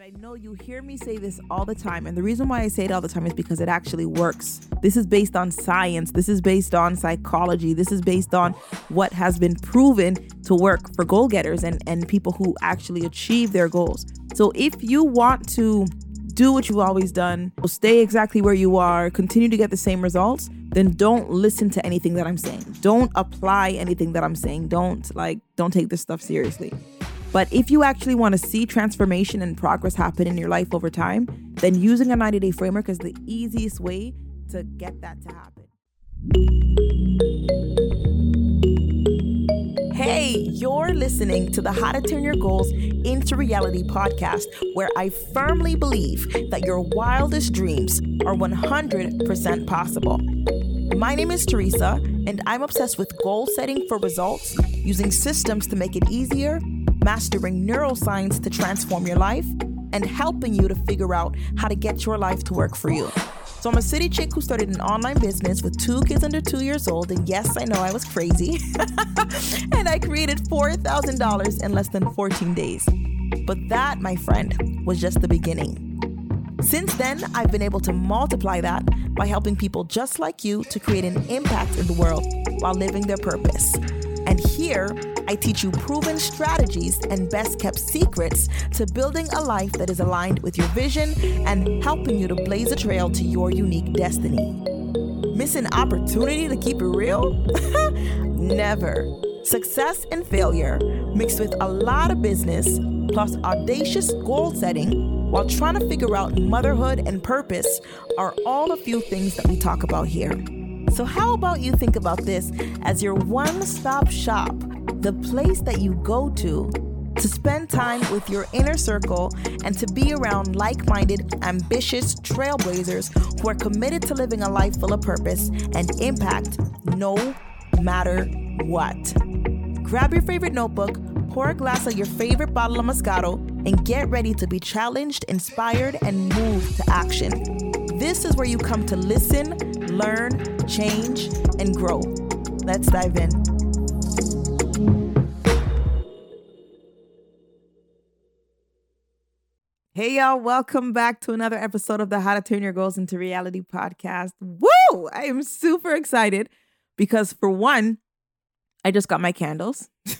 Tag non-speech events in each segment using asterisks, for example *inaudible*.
And I know you hear me say this all the time. And the reason why I say it all the time is because it actually works. This is based on science. This is based on psychology. This is based on what has been proven to work for goal getters and, and people who actually achieve their goals. So if you want to do what you've always done, stay exactly where you are, continue to get the same results, then don't listen to anything that I'm saying. Don't apply anything that I'm saying. Don't like don't take this stuff seriously. But if you actually want to see transformation and progress happen in your life over time, then using a 90 day framework is the easiest way to get that to happen. Hey, you're listening to the How to Turn Your Goals into Reality podcast, where I firmly believe that your wildest dreams are 100% possible. My name is Teresa, and I'm obsessed with goal setting for results using systems to make it easier mastering neuroscience to transform your life, and helping you to figure out how to get your life to work for you. So, I'm a city chick who started an online business with two kids under two years old. And yes, I know I was crazy. *laughs* and I created $4,000 in less than 14 days. But that, my friend, was just the beginning. Since then, I've been able to multiply that by helping people just like you to create an impact in the world while living their purpose. And here, I teach you proven strategies and best kept secrets to building a life that is aligned with your vision and helping you to blaze a trail to your unique destiny. Miss an opportunity to keep it real? *laughs* Never. Success and failure, mixed with a lot of business, plus audacious goal setting, while trying to figure out motherhood and purpose, are all a few things that we talk about here. So, how about you think about this as your one stop shop the place that you go to to spend time with your inner circle and to be around like minded, ambitious trailblazers who are committed to living a life full of purpose and impact no matter what. Grab your favorite notebook, pour a glass of your favorite bottle of Moscato, and get ready to be challenged, inspired, and moved to action. This is where you come to listen, learn, change, and grow. Let's dive in. Hey, y'all, welcome back to another episode of the How to Turn Your Goals into Reality podcast. Woo! I am super excited because, for one, I just got my candles. *laughs* so,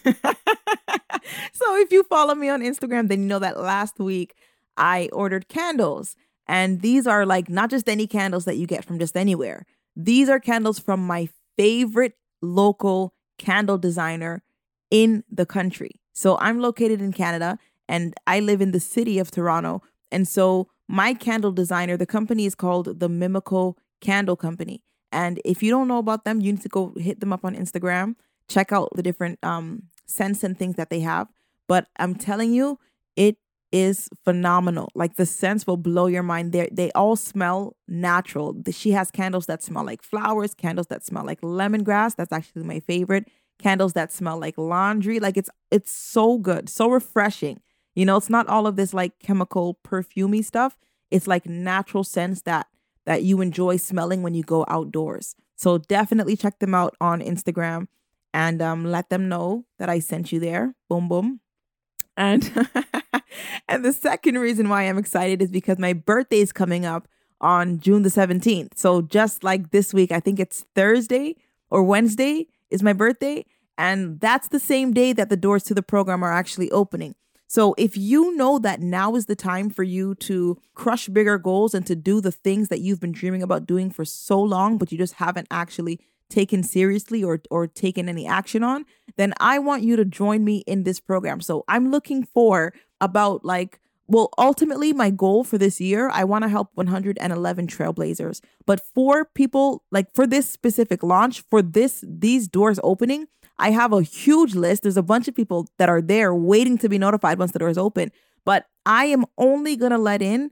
if you follow me on Instagram, then you know that last week I ordered candles. And these are like not just any candles that you get from just anywhere. These are candles from my favorite local candle designer in the country. So, I'm located in Canada and I live in the city of Toronto. And so my candle designer, the company is called the Mimico Candle Company. And if you don't know about them, you need to go hit them up on Instagram, check out the different um, scents and things that they have. But I'm telling you, it is phenomenal. Like the scents will blow your mind. They they all smell natural. She has candles that smell like flowers, candles that smell like lemongrass. That's actually my favorite. Candles that smell like laundry. Like it's it's so good, so refreshing. You know, it's not all of this like chemical perfumey stuff. It's like natural scents that that you enjoy smelling when you go outdoors. So definitely check them out on Instagram and um, let them know that I sent you there. Boom boom. And *laughs* and the second reason why I'm excited is because my birthday is coming up on June the 17th. So just like this week, I think it's Thursday or Wednesday is my birthday. And that's the same day that the doors to the program are actually opening. So if you know that now is the time for you to crush bigger goals and to do the things that you've been dreaming about doing for so long, but you just haven't actually taken seriously or or taken any action on, then I want you to join me in this program. So I'm looking for about like well, ultimately, my goal for this year, I want to help 111 trailblazers. But for people like for this specific launch, for this these doors opening, I have a huge list. There's a bunch of people that are there waiting to be notified once the door is open. But I am only going to let in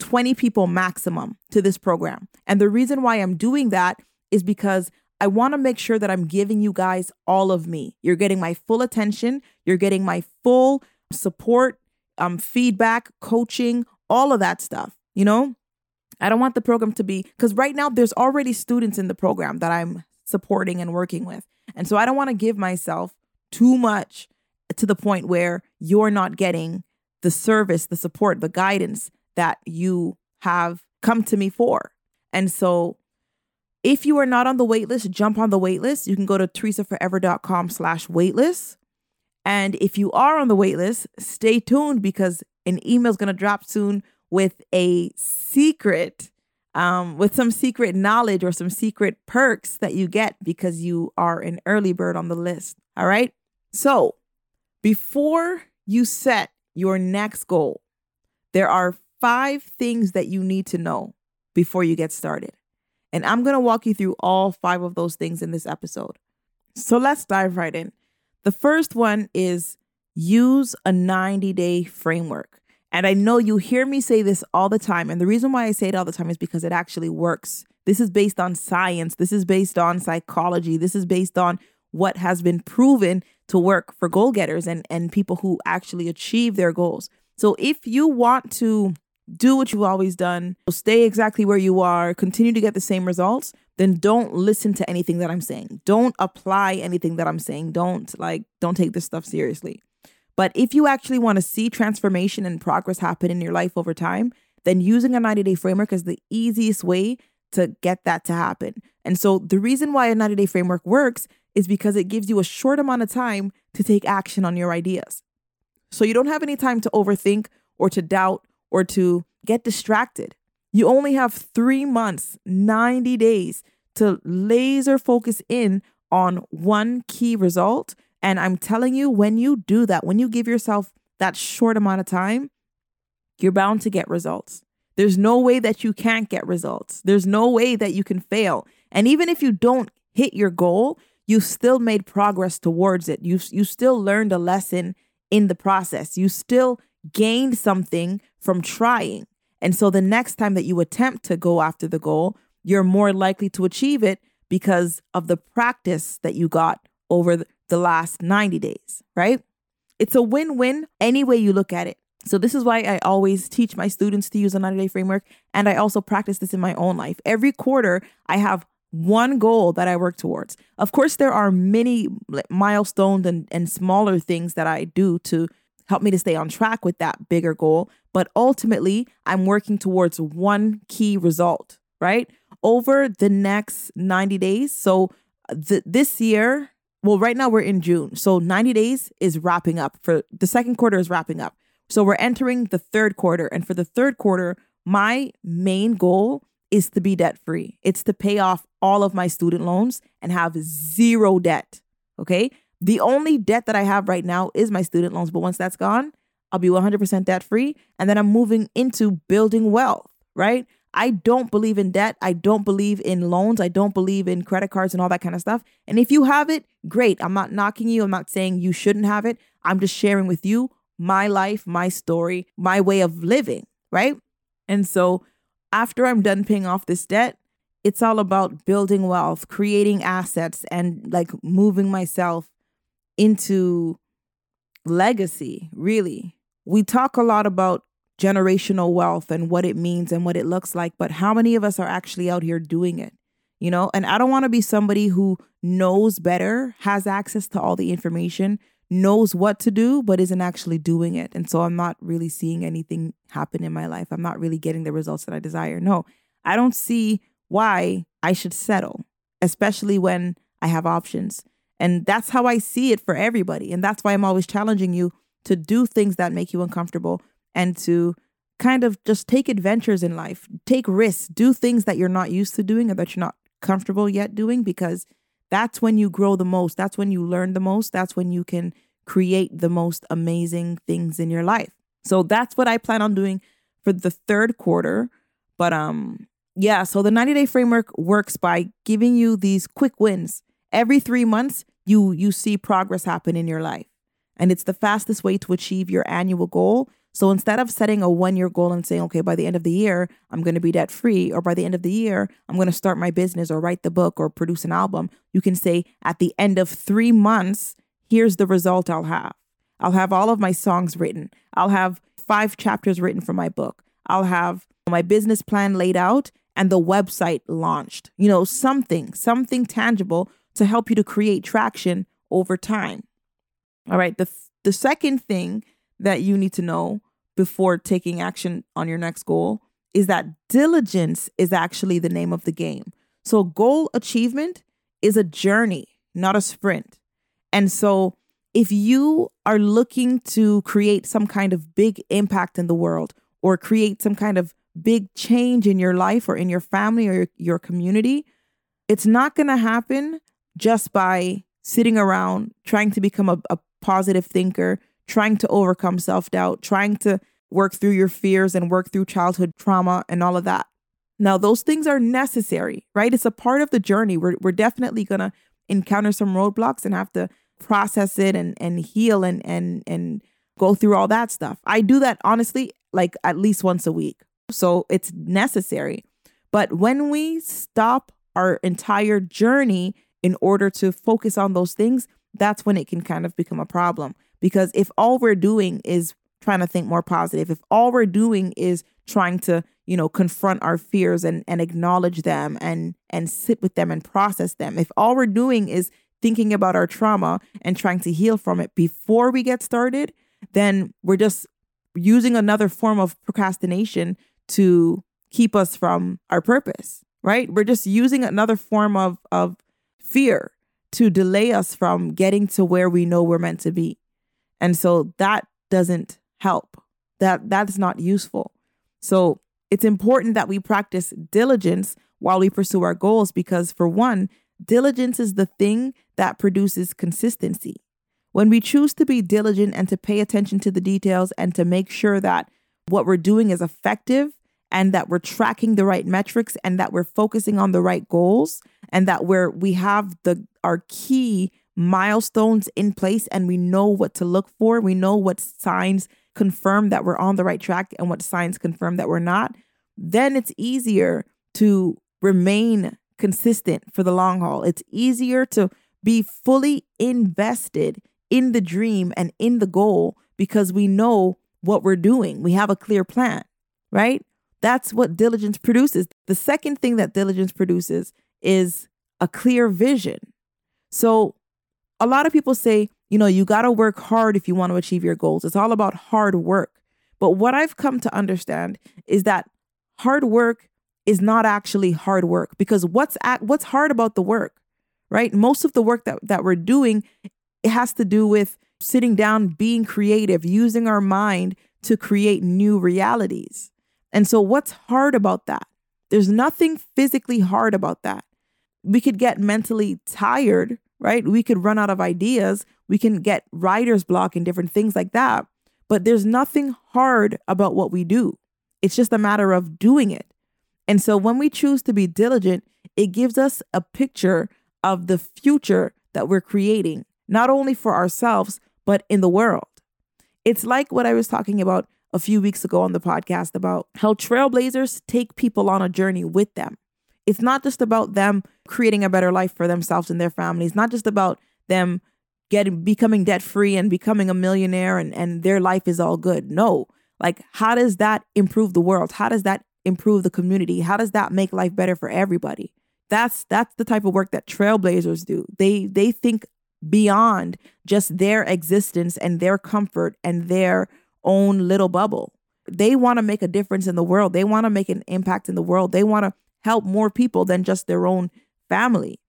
20 people maximum to this program. And the reason why I'm doing that is because I want to make sure that I'm giving you guys all of me. You're getting my full attention, you're getting my full support, um feedback, coaching, all of that stuff. You know? I don't want the program to be cuz right now there's already students in the program that I'm supporting and working with. And so I don't want to give myself too much to the point where you're not getting the service, the support, the guidance that you have come to me for. And so if you are not on the waitlist, jump on the waitlist. You can go to teresaforever.com slash waitlist. And if you are on the waitlist, stay tuned because an email is going to drop soon with a secret, um, with some secret knowledge or some secret perks that you get because you are an early bird on the list. All right. So before you set your next goal, there are five things that you need to know before you get started. And I'm going to walk you through all five of those things in this episode. So let's dive right in. The first one is use a 90 day framework. And I know you hear me say this all the time. And the reason why I say it all the time is because it actually works. This is based on science, this is based on psychology, this is based on what has been proven to work for goal getters and, and people who actually achieve their goals. So if you want to do what you've always done, stay exactly where you are, continue to get the same results, then don't listen to anything that I'm saying. Don't apply anything that I'm saying. Don't like don't take this stuff seriously. But if you actually want to see transformation and progress happen in your life over time, then using a 90-day framework is the easiest way to get that to happen. And so the reason why a 90-day framework works is because it gives you a short amount of time to take action on your ideas. So you don't have any time to overthink or to doubt or to get distracted. You only have three months, 90 days to laser focus in on one key result. And I'm telling you, when you do that, when you give yourself that short amount of time, you're bound to get results. There's no way that you can't get results. There's no way that you can fail. And even if you don't hit your goal, you still made progress towards it. You you still learned a lesson in the process. You still gained something from trying. And so the next time that you attempt to go after the goal, you're more likely to achieve it because of the practice that you got over the last 90 days, right? It's a win win any way you look at it. So, this is why I always teach my students to use a 90 day framework. And I also practice this in my own life. Every quarter, I have one goal that I work towards. Of course, there are many milestones and, and smaller things that I do to help me to stay on track with that bigger goal. But ultimately, I'm working towards one key result, right? Over the next 90 days. So uh, th- this year, well, right now we're in June. So 90 days is wrapping up for the second quarter is wrapping up. So we're entering the third quarter. And for the third quarter, my main goal is to be debt free. It's to pay off all of my student loans and have zero debt. Okay. The only debt that I have right now is my student loans, but once that's gone, I'll be 100% debt free. And then I'm moving into building wealth, right? I don't believe in debt. I don't believe in loans. I don't believe in credit cards and all that kind of stuff. And if you have it, great. I'm not knocking you. I'm not saying you shouldn't have it. I'm just sharing with you my life, my story, my way of living, right? And so after I'm done paying off this debt, it's all about building wealth, creating assets, and like moving myself into legacy, really. We talk a lot about generational wealth and what it means and what it looks like, but how many of us are actually out here doing it? You know, and I don't want to be somebody who knows better, has access to all the information, knows what to do, but isn't actually doing it. And so I'm not really seeing anything happen in my life. I'm not really getting the results that I desire. No, I don't see why I should settle, especially when I have options. And that's how I see it for everybody. And that's why I'm always challenging you to do things that make you uncomfortable and to kind of just take adventures in life, take risks, do things that you're not used to doing or that you're not comfortable yet doing, because that's when you grow the most. That's when you learn the most. That's when you can create the most amazing things in your life. So that's what I plan on doing for the third quarter. But um yeah, so the 90-day framework works by giving you these quick wins every 3 months you you see progress happen in your life. And it's the fastest way to achieve your annual goal. So instead of setting a one year goal and saying, okay, by the end of the year, I'm going to be debt free, or by the end of the year, I'm going to start my business or write the book or produce an album, you can say, at the end of three months, here's the result I'll have. I'll have all of my songs written. I'll have five chapters written for my book. I'll have my business plan laid out and the website launched. You know, something, something tangible to help you to create traction over time. All right. The, the second thing that you need to know before taking action on your next goal is that diligence is actually the name of the game. So, goal achievement is a journey, not a sprint. And so, if you are looking to create some kind of big impact in the world or create some kind of big change in your life or in your family or your, your community, it's not going to happen just by sitting around trying to become a, a positive thinker, trying to overcome self doubt, trying to work through your fears and work through childhood trauma and all of that. Now, those things are necessary, right? It's a part of the journey. We're, we're definitely going to encounter some roadblocks and have to process it and, and heal and, and, and go through all that stuff. I do that honestly, like at least once a week. So it's necessary. But when we stop our entire journey in order to focus on those things, that's when it can kind of become a problem. Because if all we're doing is trying to think more positive, if all we're doing is trying to, you know, confront our fears and, and acknowledge them and and sit with them and process them, if all we're doing is thinking about our trauma and trying to heal from it before we get started, then we're just using another form of procrastination to keep us from our purpose, right? We're just using another form of of fear to delay us from getting to where we know we're meant to be. And so that doesn't help. That that's not useful. So it's important that we practice diligence while we pursue our goals because for one, diligence is the thing that produces consistency. When we choose to be diligent and to pay attention to the details and to make sure that what we're doing is effective and that we're tracking the right metrics and that we're focusing on the right goals and that we're we have the our key milestones in place and we know what to look for. We know what signs confirm that we're on the right track and what signs confirm that we're not. Then it's easier to remain consistent for the long haul. It's easier to be fully invested in the dream and in the goal because we know what we're doing. We have a clear plan right? That's what diligence produces. The second thing that diligence produces is a clear vision. So, a lot of people say, you know, you got to work hard if you want to achieve your goals. It's all about hard work. But what I've come to understand is that hard work is not actually hard work because what's at, what's hard about the work, right? Most of the work that that we're doing it has to do with sitting down, being creative, using our mind to create new realities. And so, what's hard about that? There's nothing physically hard about that. We could get mentally tired, right? We could run out of ideas. We can get writer's block and different things like that. But there's nothing hard about what we do. It's just a matter of doing it. And so, when we choose to be diligent, it gives us a picture of the future that we're creating, not only for ourselves, but in the world. It's like what I was talking about a few weeks ago on the podcast about how trailblazers take people on a journey with them. It's not just about them creating a better life for themselves and their families, not just about them getting becoming debt free and becoming a millionaire and, and their life is all good. No. Like how does that improve the world? How does that improve the community? How does that make life better for everybody? That's that's the type of work that trailblazers do. They they think beyond just their existence and their comfort and their own little bubble. They want to make a difference in the world. They want to make an impact in the world. They want to help more people than just their own family.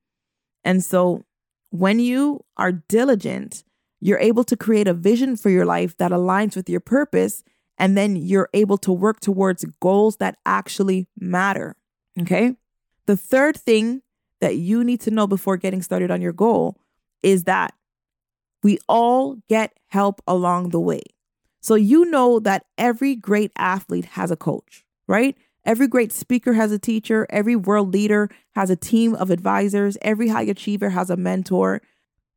And so when you are diligent, you're able to create a vision for your life that aligns with your purpose. And then you're able to work towards goals that actually matter. Okay. The third thing that you need to know before getting started on your goal is that we all get help along the way. So you know that every great athlete has a coach, right? Every great speaker has a teacher, every world leader has a team of advisors, every high achiever has a mentor.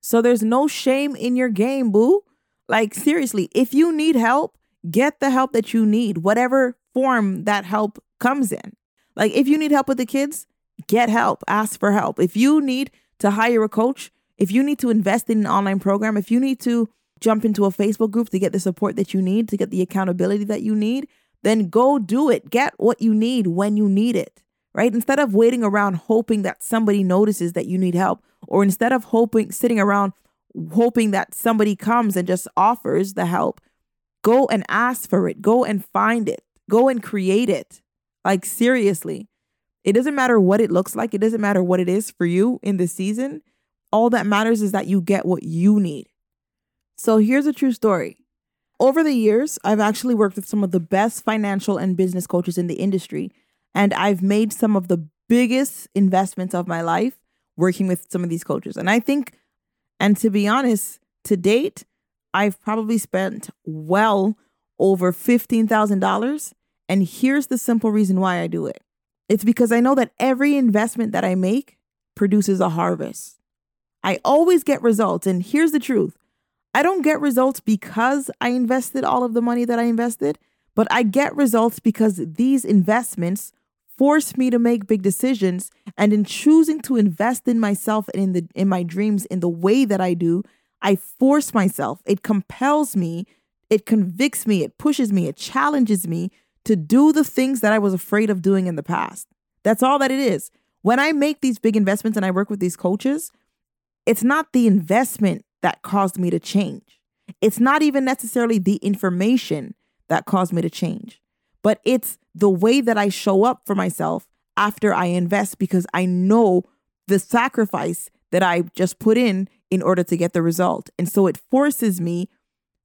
So there's no shame in your game, boo. Like, seriously, if you need help, get the help that you need, whatever form that help comes in. Like, if you need help with the kids, get help, ask for help. If you need to hire a coach, if you need to invest in an online program, if you need to jump into a Facebook group to get the support that you need, to get the accountability that you need, then go do it. Get what you need when you need it, right? Instead of waiting around hoping that somebody notices that you need help, or instead of hoping, sitting around hoping that somebody comes and just offers the help, Go and ask for it. Go and find it. Go and create it. Like, seriously. It doesn't matter what it looks like, it doesn't matter what it is for you in this season. All that matters is that you get what you need. So, here's a true story. Over the years, I've actually worked with some of the best financial and business coaches in the industry, and I've made some of the biggest investments of my life working with some of these coaches. And I think, and to be honest, to date, I've probably spent well over $15,000. And here's the simple reason why I do it it's because I know that every investment that I make produces a harvest. I always get results. And here's the truth I don't get results because I invested all of the money that I invested, but I get results because these investments force me to make big decisions. And in choosing to invest in myself and in the in my dreams in the way that I do, I force myself. It compels me, it convicts me, it pushes me, it challenges me to do the things that I was afraid of doing in the past. That's all that it is. When I make these big investments and I work with these coaches, it's not the investment that caused me to change. It's not even necessarily the information that caused me to change, but it's the way that I show up for myself after I invest because I know the sacrifice that I just put in in order to get the result. And so it forces me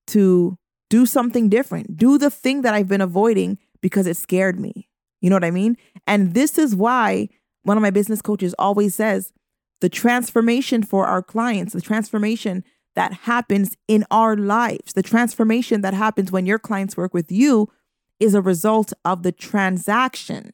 to do something different, do the thing that I've been avoiding because it scared me. You know what I mean? And this is why one of my business coaches always says the transformation for our clients, the transformation that happens in our lives, the transformation that happens when your clients work with you is a result of the transaction.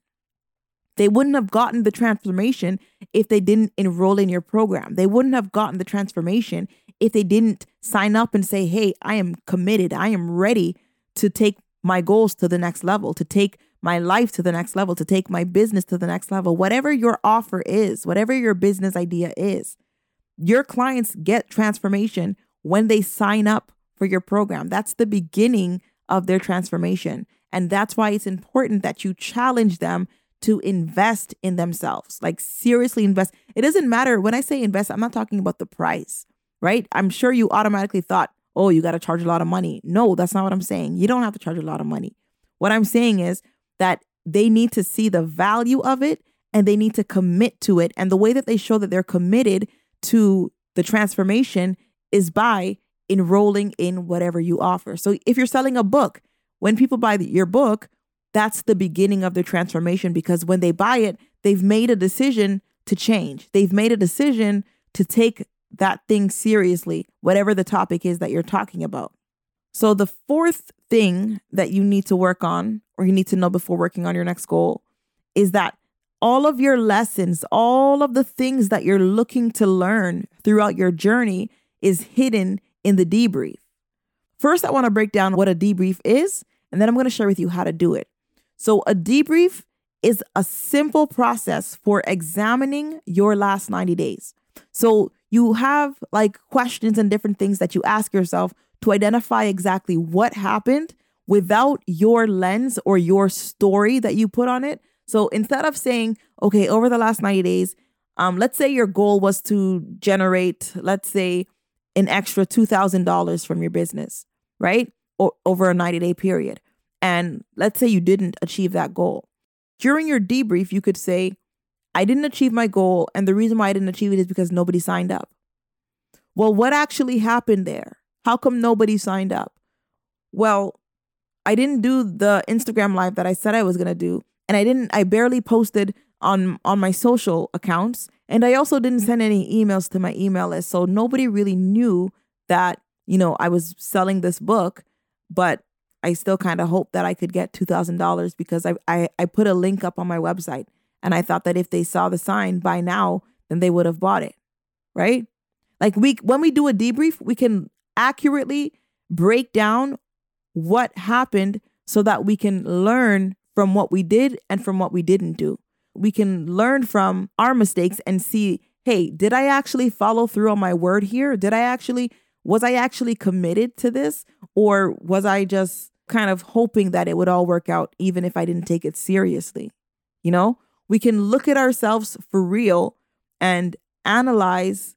They wouldn't have gotten the transformation if they didn't enroll in your program. They wouldn't have gotten the transformation if they didn't sign up and say, Hey, I am committed. I am ready to take my goals to the next level, to take my life to the next level, to take my business to the next level. Whatever your offer is, whatever your business idea is, your clients get transformation when they sign up for your program. That's the beginning of their transformation. And that's why it's important that you challenge them to invest in themselves. Like seriously invest. It doesn't matter when I say invest, I'm not talking about the price, right? I'm sure you automatically thought, "Oh, you got to charge a lot of money." No, that's not what I'm saying. You don't have to charge a lot of money. What I'm saying is that they need to see the value of it and they need to commit to it. And the way that they show that they're committed to the transformation is by enrolling in whatever you offer. So if you're selling a book, when people buy your book, that's the beginning of their transformation because when they buy it, they've made a decision to change. They've made a decision to take that thing seriously, whatever the topic is that you're talking about. So, the fourth thing that you need to work on, or you need to know before working on your next goal, is that all of your lessons, all of the things that you're looking to learn throughout your journey is hidden in the debrief. First, I want to break down what a debrief is, and then I'm going to share with you how to do it. So, a debrief is a simple process for examining your last 90 days. So, you have like questions and different things that you ask yourself to identify exactly what happened without your lens or your story that you put on it. So, instead of saying, okay, over the last 90 days, um, let's say your goal was to generate, let's say, an extra $2,000 from your business, right? O- over a 90 day period. And let's say you didn't achieve that goal. During your debrief, you could say, I didn't achieve my goal. And the reason why I didn't achieve it is because nobody signed up. Well, what actually happened there? How come nobody signed up? Well, I didn't do the Instagram live that I said I was going to do. And I didn't, I barely posted on on my social accounts and I also didn't mm-hmm. send any emails to my email list so nobody really knew that you know I was selling this book but I still kind of hoped that I could get $2,000 because I, I, I put a link up on my website and I thought that if they saw the sign by now, then they would have bought it. Right? Like we when we do a debrief, we can accurately break down what happened so that we can learn from what we did and from what we didn't do. We can learn from our mistakes and see, hey, did I actually follow through on my word here? Did I actually was I actually committed to this or was I just kind of hoping that it would all work out, even if I didn't take it seriously. You know, we can look at ourselves for real and analyze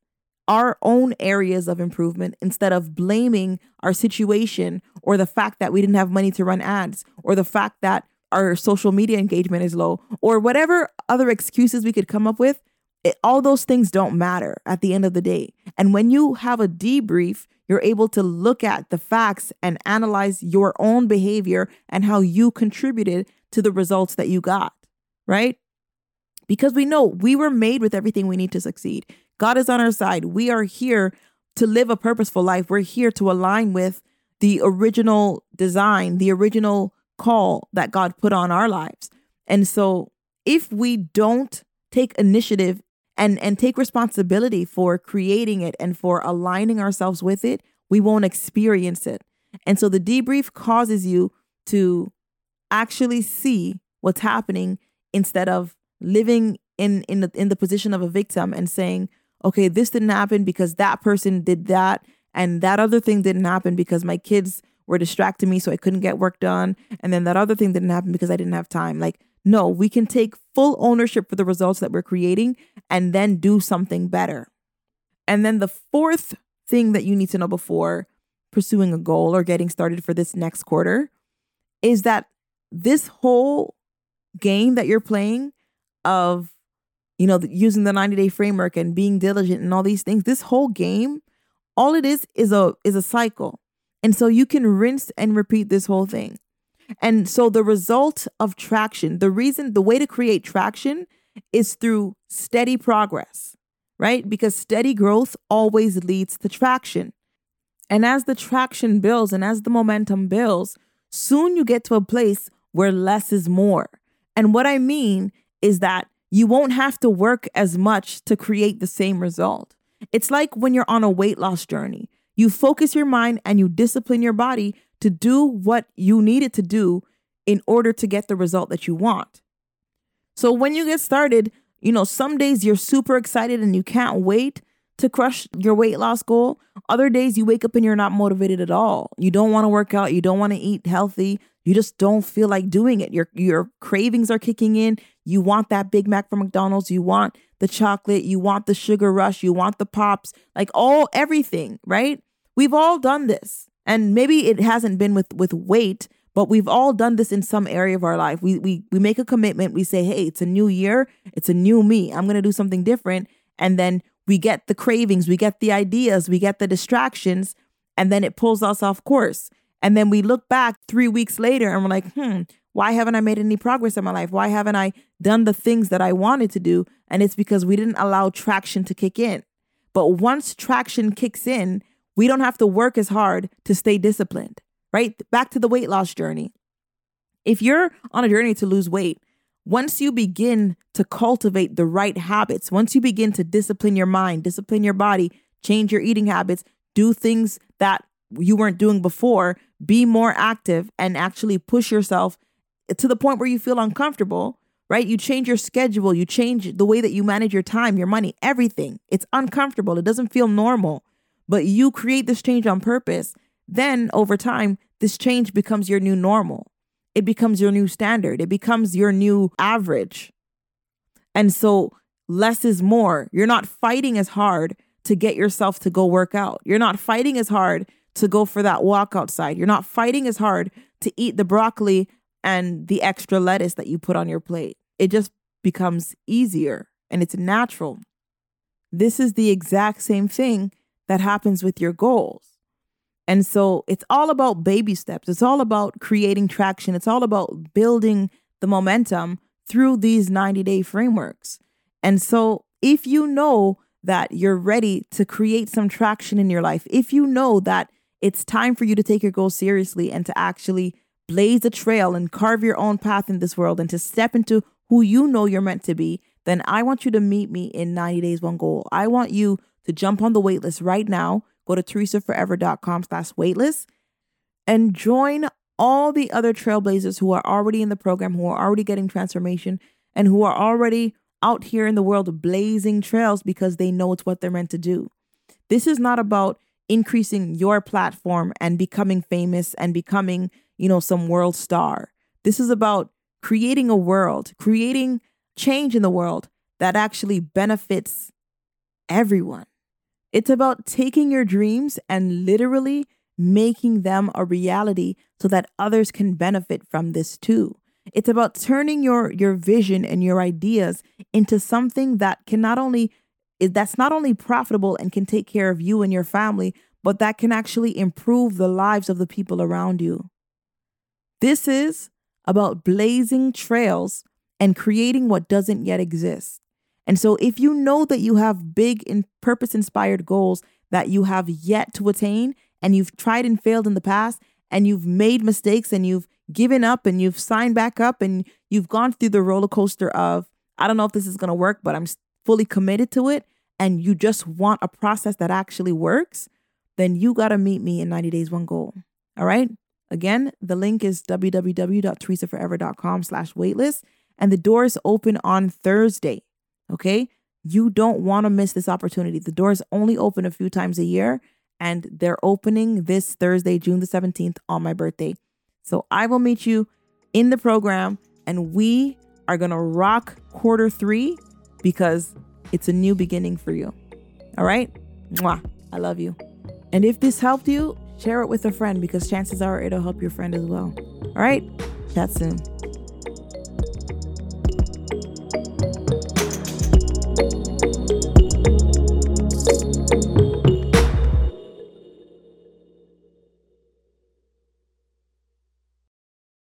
our own areas of improvement instead of blaming our situation or the fact that we didn't have money to run ads or the fact that our social media engagement is low or whatever other excuses we could come up with. It, all those things don't matter at the end of the day. And when you have a debrief, you're able to look at the facts and analyze your own behavior and how you contributed to the results that you got, right? Because we know we were made with everything we need to succeed. God is on our side. We are here to live a purposeful life. We're here to align with the original design, the original call that God put on our lives. And so if we don't take initiative and and take responsibility for creating it and for aligning ourselves with it, we won't experience it. And so the debrief causes you to actually see what's happening instead of living in in the in the position of a victim and saying, "Okay, this didn't happen because that person did that and that other thing didn't happen because my kids were distracting me so I couldn't get work done and then that other thing didn't happen because I didn't have time." Like no, we can take full ownership for the results that we're creating and then do something better. And then the fourth thing that you need to know before pursuing a goal or getting started for this next quarter is that this whole game that you're playing of you know using the 90 day framework and being diligent and all these things this whole game all it is is a is a cycle and so you can rinse and repeat this whole thing and so the result of traction, the reason, the way to create traction is through steady progress, right? Because steady growth always leads to traction. And as the traction builds and as the momentum builds, soon you get to a place where less is more. And what I mean is that you won't have to work as much to create the same result. It's like when you're on a weight loss journey. You focus your mind and you discipline your body to do what you needed to do in order to get the result that you want. So when you get started, you know, some days you're super excited and you can't wait to crush your weight loss goal. Other days you wake up and you're not motivated at all. You don't want to work out, you don't want to eat healthy, you just don't feel like doing it. Your your cravings are kicking in. You want that Big Mac from McDonald's, you want the chocolate, you want the sugar rush, you want the pops, like all everything, right? We've all done this. And maybe it hasn't been with with weight, but we've all done this in some area of our life. We we we make a commitment, we say, "Hey, it's a new year, it's a new me. I'm going to do something different." And then we get the cravings, we get the ideas, we get the distractions, and then it pulls us off course. And then we look back 3 weeks later and we're like, "Hmm, why haven't I made any progress in my life? Why haven't I done the things that I wanted to do?" And it's because we didn't allow traction to kick in. But once traction kicks in, we don't have to work as hard to stay disciplined, right? Back to the weight loss journey. If you're on a journey to lose weight, once you begin to cultivate the right habits, once you begin to discipline your mind, discipline your body, change your eating habits, do things that you weren't doing before, be more active and actually push yourself to the point where you feel uncomfortable, right? You change your schedule, you change the way that you manage your time, your money, everything. It's uncomfortable. It doesn't feel normal but you create this change on purpose, then over time, this change becomes your new normal. It becomes your new standard. It becomes your new average. And so less is more. You're not fighting as hard to get yourself to go work out. You're not fighting as hard to go for that walk outside. You're not fighting as hard to eat the broccoli and the extra lettuce that you put on your plate. It just becomes easier and it's natural. This is the exact same thing that happens with your goals. And so it's all about baby steps. It's all about creating traction. It's all about building the momentum through these 90 day frameworks. And so if you know that you're ready to create some traction in your life, if you know that it's time for you to take your goals seriously and to actually blaze a trail and carve your own path in this world and to step into who you know you're meant to be, then I want you to meet me in 90 days, one goal. I want you to jump on the waitlist right now. Go to teresaforever.com slash waitlist and join all the other trailblazers who are already in the program, who are already getting transformation, and who are already out here in the world blazing trails because they know it's what they're meant to do. This is not about increasing your platform and becoming famous and becoming, you know, some world star. This is about creating a world, creating change in the world that actually benefits everyone It's about taking your dreams and literally making them a reality so that others can benefit from this too. It's about turning your your vision and your ideas into something that can not only that's not only profitable and can take care of you and your family, but that can actually improve the lives of the people around you. This is about blazing trails and creating what doesn't yet exist. And so, if you know that you have big and purpose inspired goals that you have yet to attain, and you've tried and failed in the past, and you've made mistakes and you've given up and you've signed back up and you've gone through the roller coaster of, I don't know if this is going to work, but I'm fully committed to it, and you just want a process that actually works, then you got to meet me in 90 Days One Goal. All right. Again, the link is www.teresaforever.com slash waitlist, and the doors open on Thursday. Okay. You don't want to miss this opportunity. The doors only open a few times a year, and they're opening this Thursday, June the 17th, on my birthday. So I will meet you in the program, and we are going to rock quarter three because it's a new beginning for you. All right? Mwah. I love you. And if this helped you, share it with a friend because chances are it'll help your friend as well. All right? Chat soon.